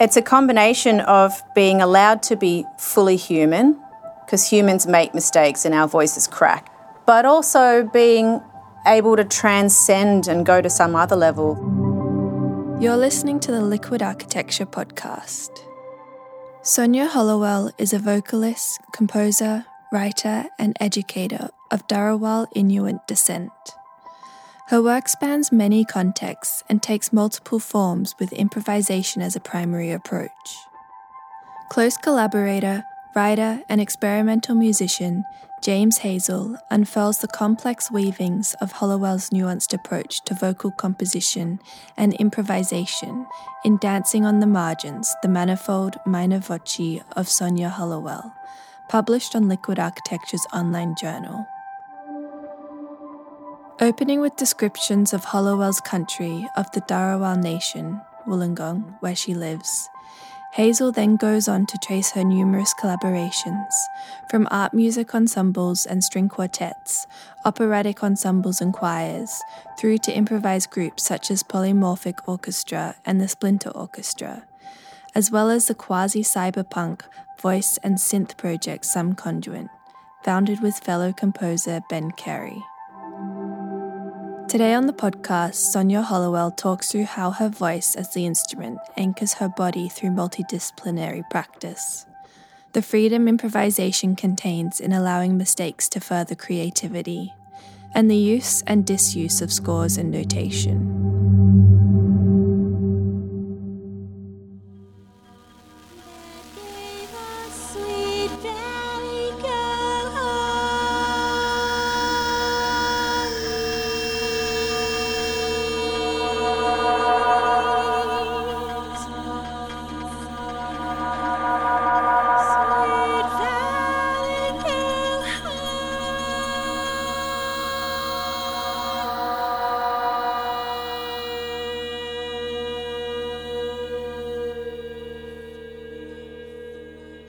It's a combination of being allowed to be fully human, because humans make mistakes and our voices crack, but also being able to transcend and go to some other level. You're listening to the Liquid Architecture podcast. Sonya Holowell is a vocalist, composer, writer, and educator of Dharawal Inuit descent. Her work spans many contexts and takes multiple forms with improvisation as a primary approach. Close collaborator, writer, and experimental musician James Hazel unfurls the complex weavings of Holowell's nuanced approach to vocal composition and improvisation in Dancing on the Margins, the Manifold Minor Voci of Sonya Holowell, published on Liquid Architecture's online journal. Opening with descriptions of Holowell's country of the Dharawal Nation, Wollongong, where she lives, Hazel then goes on to trace her numerous collaborations, from art music ensembles and string quartets, operatic ensembles and choirs, through to improvised groups such as Polymorphic Orchestra and the Splinter Orchestra, as well as the quasi cyberpunk voice and synth project Some Conduit, founded with fellow composer Ben Carey. Today on the podcast, Sonya Holowell talks through how her voice as the instrument anchors her body through multidisciplinary practice. The freedom improvisation contains in allowing mistakes to further creativity, and the use and disuse of scores and notation.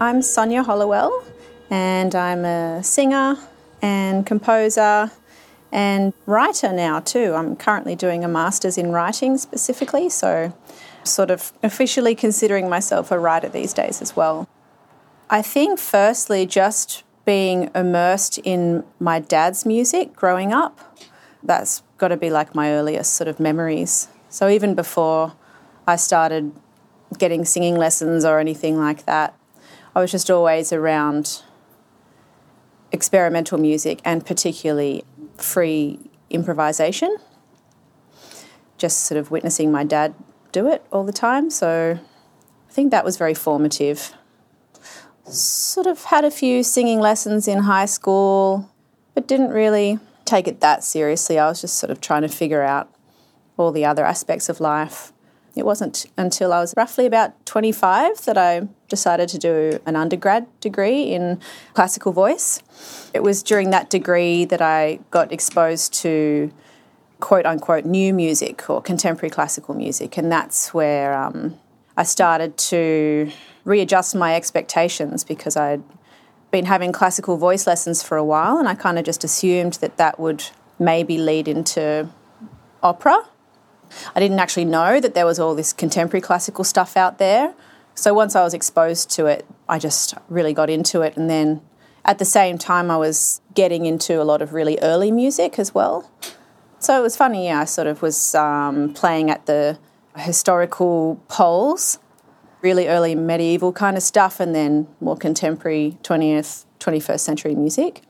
I'm Sonya Holowell, and I'm a singer and composer and writer now too. I'm currently doing a master's in writing specifically, so sort of officially considering myself a writer these days as well. I think, firstly, just being immersed in my dad's music growing up, that's got to be like my earliest sort of memories. So even before I started getting singing lessons or anything like that, I was just always around experimental music and particularly free improvisation. Just sort of witnessing my dad do it all the time. So I think that was very formative. Sort of had a few singing lessons in high school, but didn't really take it that seriously. I was just sort of trying to figure out all the other aspects of life. It wasn't until I was roughly about 25 that I decided to do an undergrad degree in classical voice. It was during that degree that I got exposed to quote unquote new music or contemporary classical music, and that's where um, I started to readjust my expectations because I'd been having classical voice lessons for a while, and I kind of just assumed that that would maybe lead into opera I didn't actually know that there was all this contemporary classical stuff out there. So once I was exposed to it, I just really got into it. And then at the same time, I was getting into a lot of really early music as well. So it was funny, yeah, I sort of was um, playing at the historical poles, really early medieval kind of stuff, and then more contemporary 20th, 21st century music.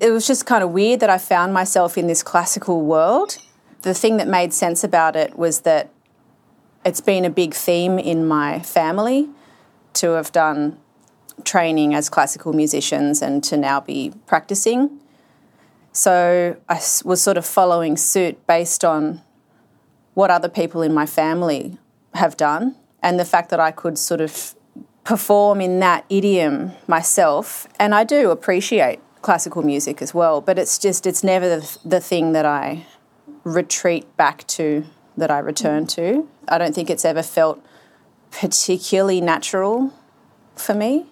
It was just kind of weird that I found myself in this classical world the thing that made sense about it was that it's been a big theme in my family to have done training as classical musicians and to now be practicing. So I was sort of following suit based on what other people in my family have done and the fact that I could sort of perform in that idiom myself. And I do appreciate classical music as well, but it's just, it's never the, the thing that I retreat back to that I return to. I don't think it's ever felt particularly natural for me.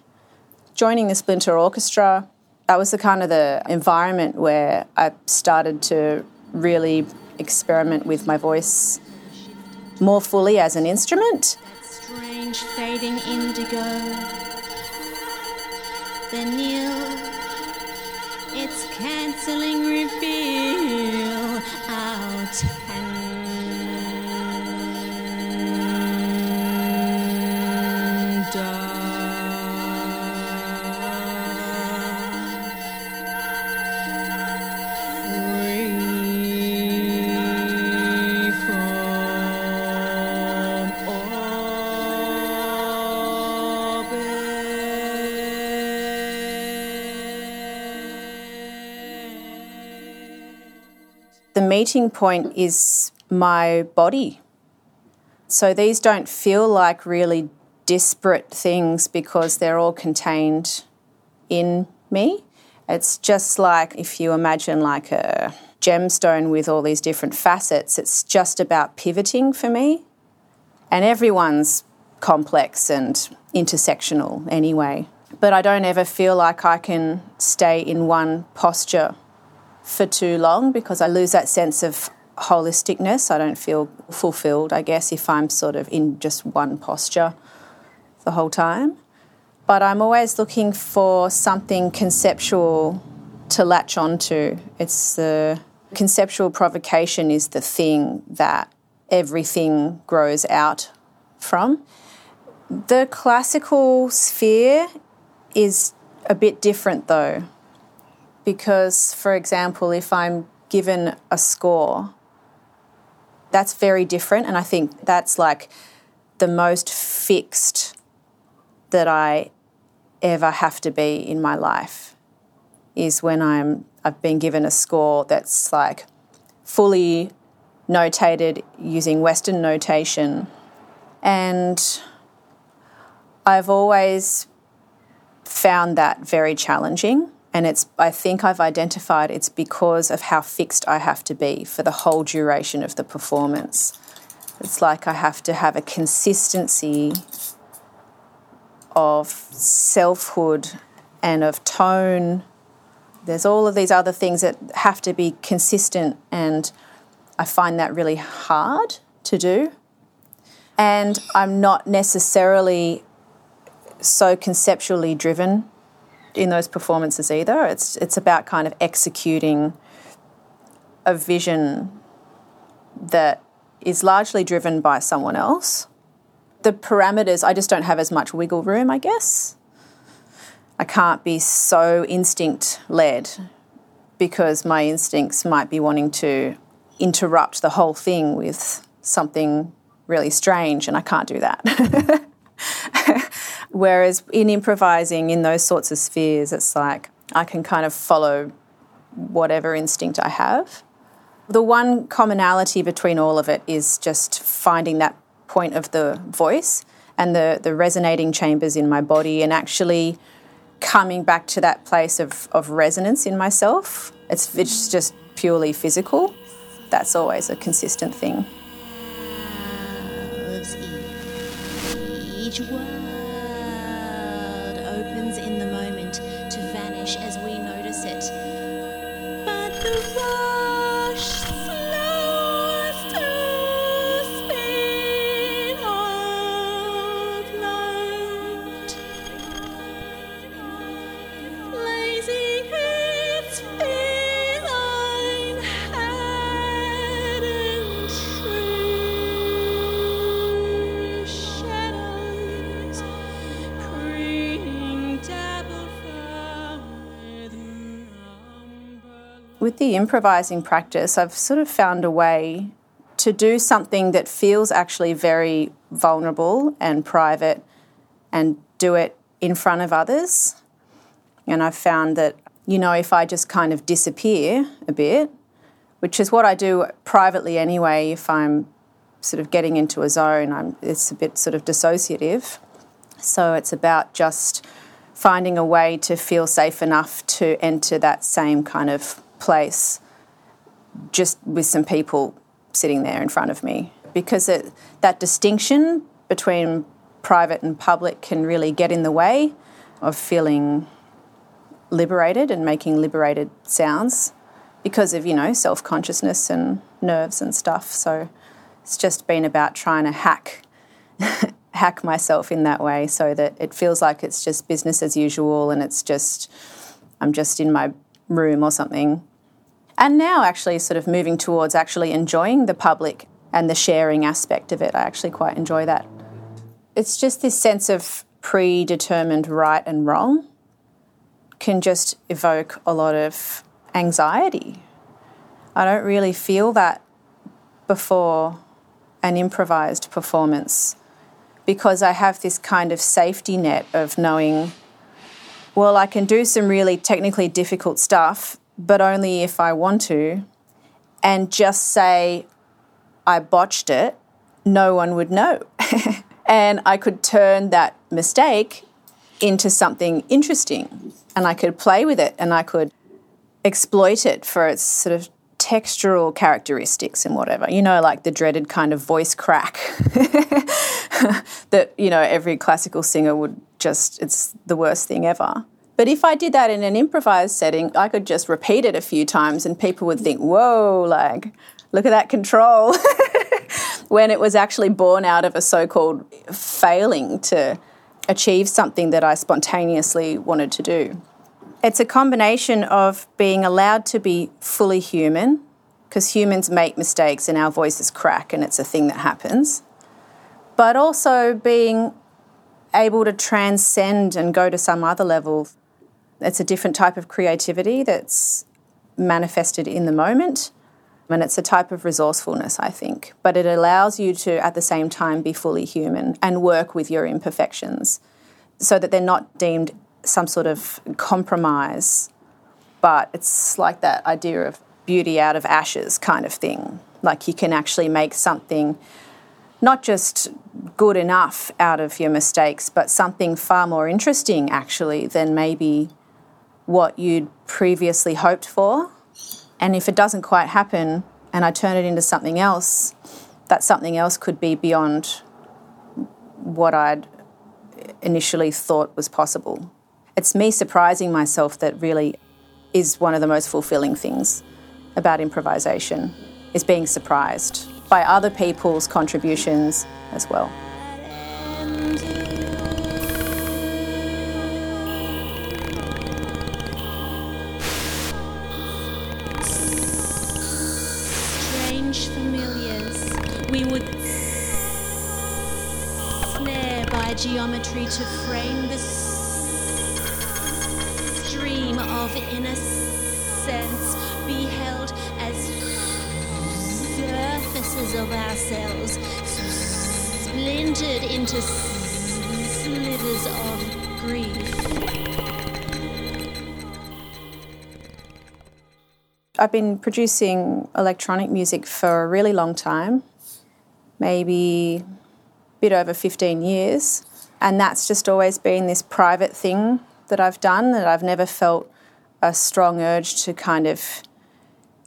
Joining the Splinter Orchestra, that was the kind of the environment where I started to really experiment with my voice more fully as an instrument. Strange fading indigo. The nil, it's cancelling reveal out The meeting point is my body. So these don't feel like really disparate things because they're all contained in me. It's just like if you imagine like a gemstone with all these different facets, it's just about pivoting for me. And everyone's complex and intersectional anyway. But I don't ever feel like I can stay in one posture for too long because I lose that sense of holisticness. I don't feel fulfilled, I guess, if I'm sort of in just one posture the whole time. But I'm always looking for something conceptual to latch onto. It's the conceptual provocation is the thing that everything grows out from. The classical sphere is a bit different though because, for example, if I'm given a score, that's very different. And I think that's like the most fixed that I ever have to be in my life is when I'm I've been given a score that's like fully notated using Western notation. And I've always found that very challenging and it's I think I've identified it's because of how fixed I have to be for the whole duration of the performance. It's like I have to have a consistency of selfhood and of tone. There's all of these other things that have to be consistent, and I find that really hard to do. And I'm not necessarily so conceptually driven in those performances either. It's it's about kind of executing a vision that is largely driven by someone else. The parameters, I just don't have as much wiggle room, I guess. I can't be so instinct led because my instincts might be wanting to interrupt the whole thing with something really strange, and I can't do that. Whereas in improvising in those sorts of spheres, it's like I can kind of follow whatever instinct I have. The one commonality between all of it is just finding that point of the voice and the, the resonating chambers in my body and actually coming back to that place of, of resonance in myself. It's, it's just purely physical. That's always a consistent thing. Each word With the improvising practice, I've sort of found a way to do something that feels actually very vulnerable and private and do it in front of others. And I've found that, you know, if I just kind of disappear a bit, which is what I do privately anyway, if I'm sort of getting into a zone, I'm, it's a bit sort of dissociative. So it's about just finding a way to feel safe enough to enter that same kind of place just with some people sitting there in front of me. Because it, that distinction between private and public can really get in the way of feeling liberated and making liberated sounds because of, you know, self consciousness and nerves and stuff. So it's just been about trying to hack hack myself in that way so that it feels like it's just business as usual and it's just, I'm just in my room or something. And now, actually, sort of moving towards actually enjoying the public and the sharing aspect of it. I actually quite enjoy that. It's just this sense of predetermined right and wrong can just evoke a lot of anxiety. I don't really feel that before an improvised performance because I have this kind of safety net of knowing, well, I can do some really technically difficult stuff, but only if I want to, and just say I botched it, no one would know. and I could turn that mistake into something interesting and I could play with it and I could exploit it for its sort of textural characteristics and whatever. You know, like the dreaded kind of voice crack that, you know, every classical singer would just, it's the worst thing ever. But if I did that in an improvised setting, I could just repeat it a few times and people would think, whoa, like, look at that control. when it was actually born out of a so called failing to achieve something that I spontaneously wanted to do. It's a combination of being allowed to be fully human, because humans make mistakes and our voices crack and it's a thing that happens, but also being able to transcend and go to some other level. It's a different type of creativity that's manifested in the moment. And it's a type of resourcefulness, I think. But it allows you to, at the same time, be fully human and work with your imperfections so that they're not deemed some sort of compromise, but it's like that idea of beauty out of ashes kind of thing. Like you can actually make something not just good enough out of your mistakes, but something far more interesting actually than maybe what you'd previously hoped for. And if it doesn't quite happen and I turn it into something else, that something else could be beyond what I'd initially thought was possible it's me surprising myself that really is one of the most fulfilling things about improvisation is being surprised by other people's contributions as well. Geometry to frame the stream of innocence beheld as surfaces of ourselves splintered into slivers of grief. I've been producing electronic music for a really long time, maybe a bit over 15 years, and that's just always been this private thing that I've done that I've never felt a strong urge to kind of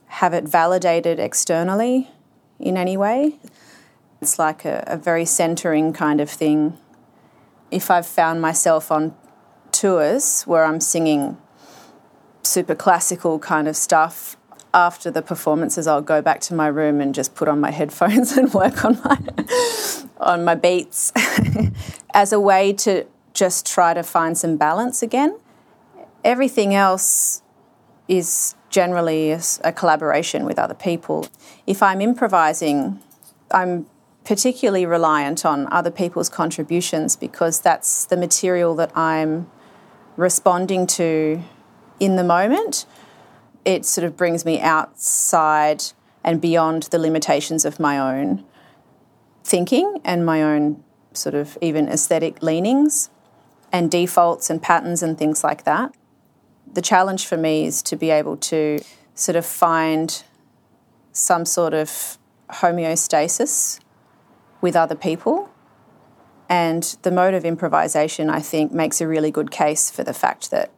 have it validated externally in any way. It's like a, a very centering kind of thing. If I've found myself on tours where I'm singing super classical kind of stuff, after the performances, I'll go back to my room and just put on my headphones and work on my on my beats as a way to just try to find some balance again. Everything else is generally a, a collaboration with other people. If I'm improvising, I'm particularly reliant on other people's contributions because that's the material that I'm responding to in the moment. It sort of brings me outside and beyond the limitations of my own thinking and my own sort of even aesthetic leanings and defaults and patterns and things like that. The challenge for me is to be able to sort of find some sort of homeostasis with other people. And the mode of improvisation, I think, makes a really good case for the fact that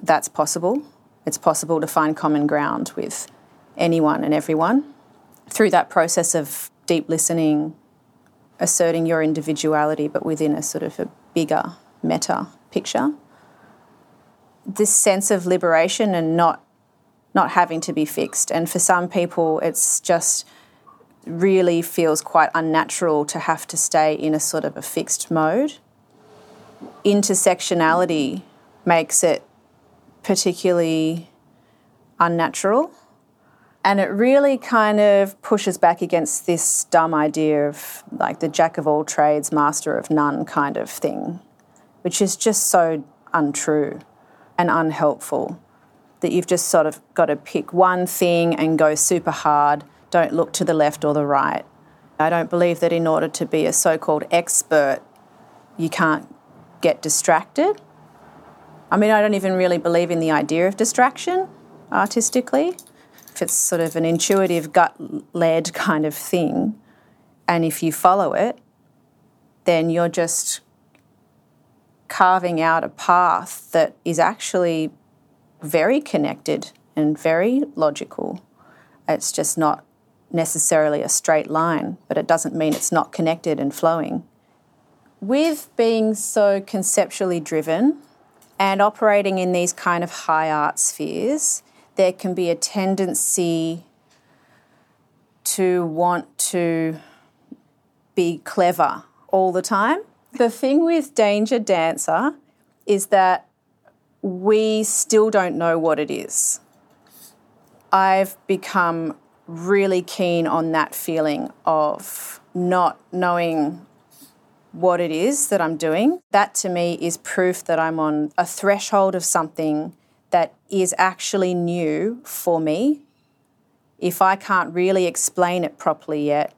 that's possible. It's possible to find common ground with anyone and everyone through that process of deep listening, asserting your individuality, but within a sort of a bigger meta picture. This sense of liberation and not not having to be fixed. And for some people, it's just really feels quite unnatural to have to stay in a sort of a fixed mode. Intersectionality makes it particularly unnatural. And it really kind of pushes back against this dumb idea of like the jack of all trades, master of none kind of thing, which is just so untrue and unhelpful that you've just sort of got to pick one thing and go super hard. Don't look to the left or the right. I don't believe that in order to be a so called expert, you can't get distracted. I mean, I don't even really believe in the idea of distraction artistically. If it's sort of an intuitive, gut led kind of thing, and if you follow it, then you're just carving out a path that is actually very connected and very logical. It's just not necessarily a straight line, but it doesn't mean it's not connected and flowing. With being so conceptually driven and operating in these kind of high art spheres, there can be a tendency to want to be clever all the time. The thing with Danger Dancer is that we still don't know what it is. I've become really keen on that feeling of not knowing what it is that I'm doing. That to me is proof that I'm on a threshold of something that is actually new for me. If I can't really explain it properly yet,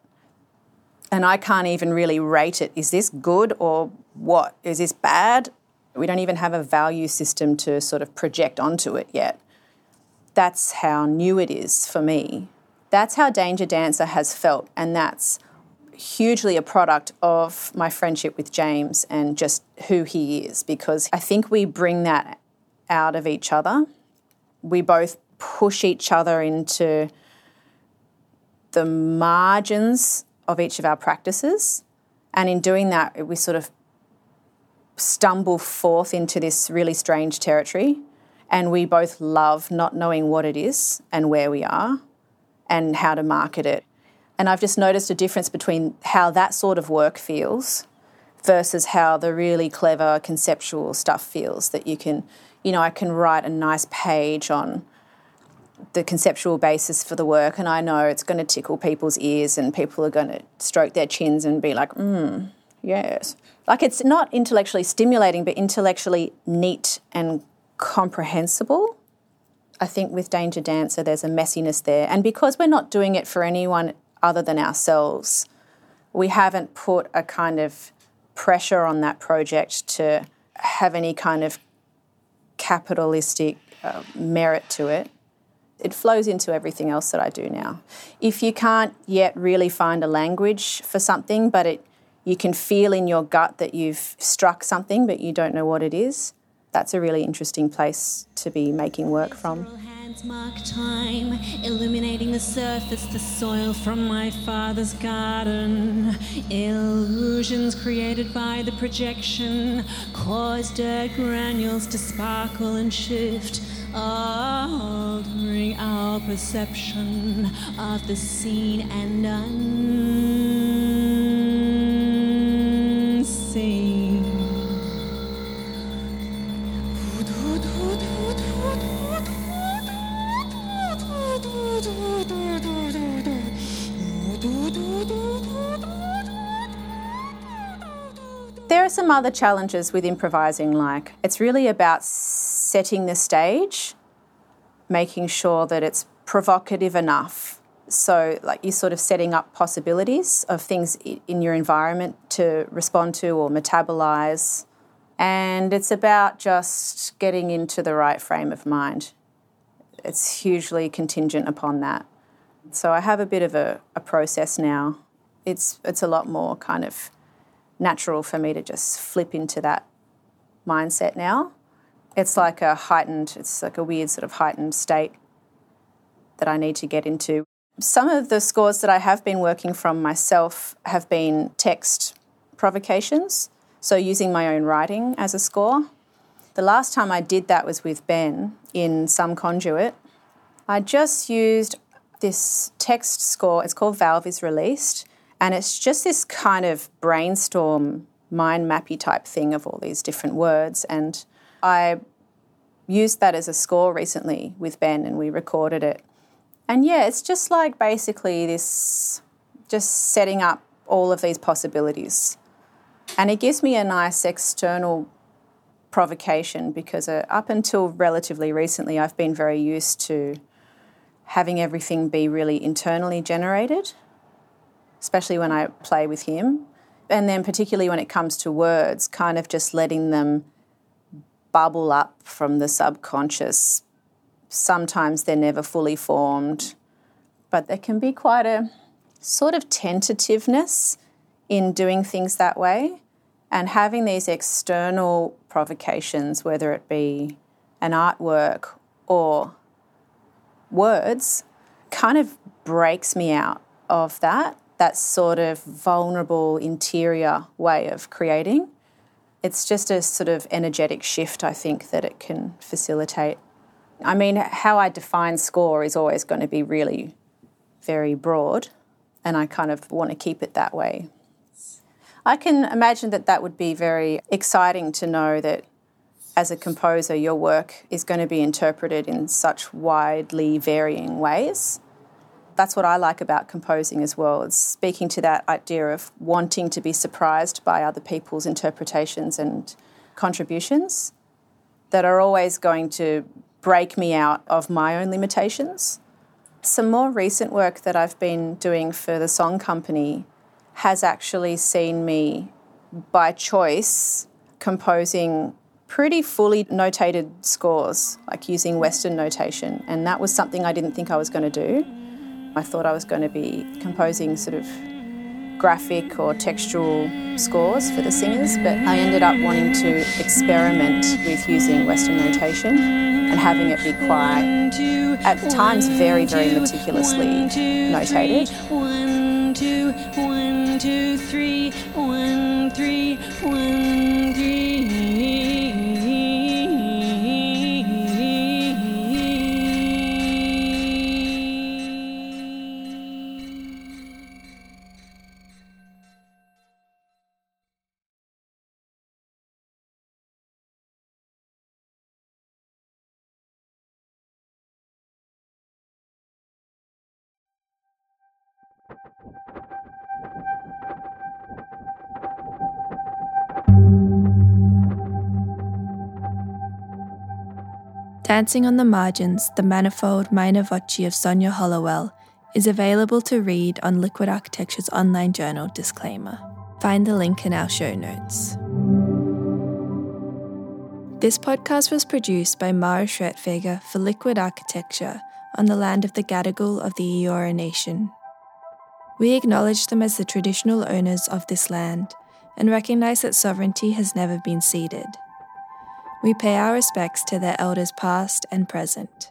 and I can't even really rate it, is this good or what? Is this bad? We don't even have a value system to sort of project onto it yet. That's how new it is for me. That's how Danger Dancer has felt, and that's hugely a product of my friendship with James and just who he is because I think we bring that out of each other. We both push each other into the margins of each of our practices. And in doing that, we sort of stumble forth into this really strange territory. And we both love not knowing what it is and where we are and how to market it. And I've just noticed a difference between how that sort of work feels versus how the really clever conceptual stuff feels that you can, you know, I can write a nice page on the conceptual basis for the work and I know it's going to tickle people's ears and people are going to stroke their chins and be like, hmm, yes. Like it's not intellectually stimulating, but intellectually neat and comprehensible. I think with Danger Dancer, there's a messiness there. And because we're not doing it for anyone other than ourselves, we haven't put a kind of pressure on that project to have any kind of capitalistic uh, merit to it. It flows into everything else that I do now. If you can't yet really find a language for something, but it you can feel in your gut that you've struck something, but you don't know what it is, that's a really interesting place to be making work from. Time, illuminating the surface, the soil from my father's garden. Illusions created by the projection cause dirt granules to sparkle and shift, altering our perception of the seen and unseen. Are some other challenges with improvising, like it's really about setting the stage, making sure that it's provocative enough. So, like you're sort of setting up possibilities of things in your environment to respond to or metabolize. And it's about just getting into the right frame of mind. It's hugely contingent upon that. So, I have a bit of a, a process now. It's, it's a lot more kind of natural for me to just flip into that mindset now. It's like a heightened, it's like a weird sort of heightened state that I need to get into. Some of the scores that I have been working from myself have been text provocations, so using my own writing as a score. The last time I did that was with Ben in Some Conduit. I just used this text score. It's called Valve is Released, and it's just this kind of brainstorm, mind mappy type thing of all these different words. And I used that as a score recently with Ben, and we recorded it. And yeah, it's just like basically this, just setting up all of these possibilities. And it gives me a nice external provocation because uh, up until relatively recently, I've been very used to having everything be really internally generated, especially when I play with him. And then, particularly when it comes to words, kind of just letting them bubble up from the subconscious. Sometimes they're never fully formed, but there can be quite a sort of tentativeness in doing things that way and having these external provocations, whether it be an artwork or words, kind of breaks me out of that, that sort of vulnerable interior way of creating. It's just a sort of energetic shift, I think, that it can facilitate. I mean, how I define score is always going to be really very broad, and I kind of want to keep it that way. I can imagine that that would be very exciting to know that as a composer, your work is going to be interpreted in such widely varying ways. That's what I like about composing as well. It's speaking to that idea of wanting to be surprised by other people's interpretations and contributions that are always going to break me out of my own limitations. Some more recent work that I've been doing for the Song Company has actually seen me, by choice, composing pretty fully notated scores, like using Western notation. And that was something I didn't think I was going to do. I thought I was going to be composing sort of graphic or textual scores for the singers, but I ended up wanting to experiment with using Western notation and having it be quite, at times, very, very meticulously notated two, one, two, three, one, three, one, three. Dancing on the Margins, the manifold minor voce of Sonya Holowell, is available to read on Liquid Architecture's online journal disclaimer. Find the link in our show notes. This podcast was produced by Mara Schwertfeger for Liquid Architecture on the land of the Gadigal of the Eora Nation. We acknowledge them as the traditional owners of this land and recognize that sovereignty has never been ceded. We pay our respects to their elders past and present.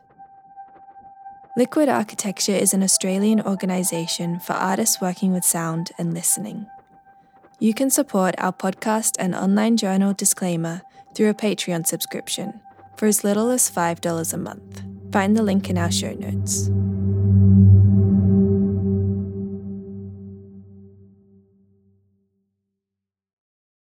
Liquid Architecture is an Australian organisation for artists working with sound and listening. You can support our podcast and online journal disclaimer through a Patreon subscription for as little as $5 a month. Find the link in our show notes.